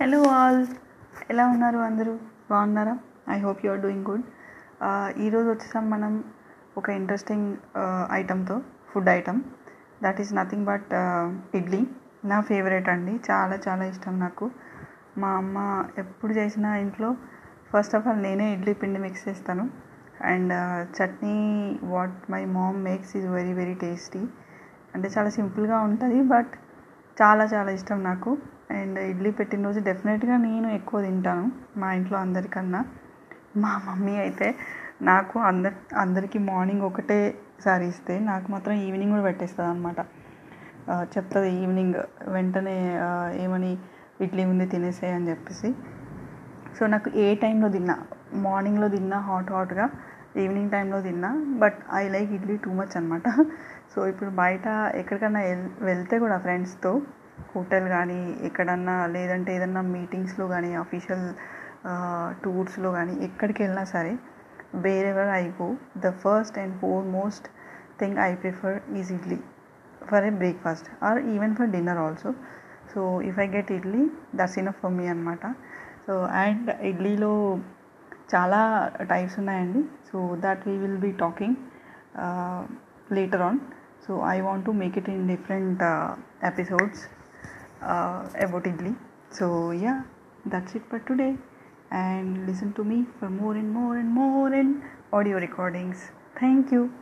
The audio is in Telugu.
హలో ఆల్ ఎలా ఉన్నారు అందరూ? బాగున్నారా? I hope you are doing good ఈరోజు వచ్చేసాం మనం ఒక interesting ఐటమ్తో food item that is nothing but idli నా ఫేవరెట్ అండి. చాలా చాలా ఇష్టం నాకు. మా అమ్మ ఎప్పుడు చేసిన ఇంట్లో ఫస్ట్ ఆఫ్ ఆల్ నేనే ఇడ్లీ పిండి మిక్స్ చేస్తాను. And chutney what my mom makes is very very tasty అంటే చాలా సింపుల్గా ఉంటుంది బట్ చాలా చాలా ఇష్టం నాకు. అండ్ ఇడ్లీ పెట్టిన రోజు డెఫినెట్గా నేను ఎక్కువ తింటాను మా ఇంట్లో అందరికన్నా. మా మమ్మీ అయితే నాకు అందరి అందరికీ మార్నింగ్ ఒకటే సారి ఇస్తే నాకు మాత్రం ఈవినింగ్ కూడా పెట్టేస్తుంది అనమాట చెప్తుంది ఈవినింగ్ వెంటనే ఏమని ఇడ్లీ ఉంది తినేసే అని చెప్పేసి. సో నాకు ఏ టైంలో తిన్నా మార్నింగ్లో తిన్నా హాట్ హాట్గా ఈవినింగ్ టైంలో తిన్నా but I like idli too much అనమాట సో ఇప్పుడు బయట ఎక్కడికన్నా వెళ్ వెళ్తే కూడా ఫ్రెండ్స్తో హోటల్ కానీ ఎక్కడన్నా లేదంటే ఏదన్నా మీటింగ్స్లో కానీ అఫీషియల్ టూర్స్లో కానీ ఎక్కడికి వెళ్ళినా సరే wherever I go the first and foremost thing I prefer is idli for a breakfast or even for dinner also so if I get idli that's in for me అనమాట సో అండ్ ఇడ్లీలో చాలా టైప్స్ ఉన్నాయండి. So that we will be talking later on so I want to make it in different episodes Uh, about Italy. So, yeah, that's it for today. And listen to me for more and more and more and audio recordings. Thank you.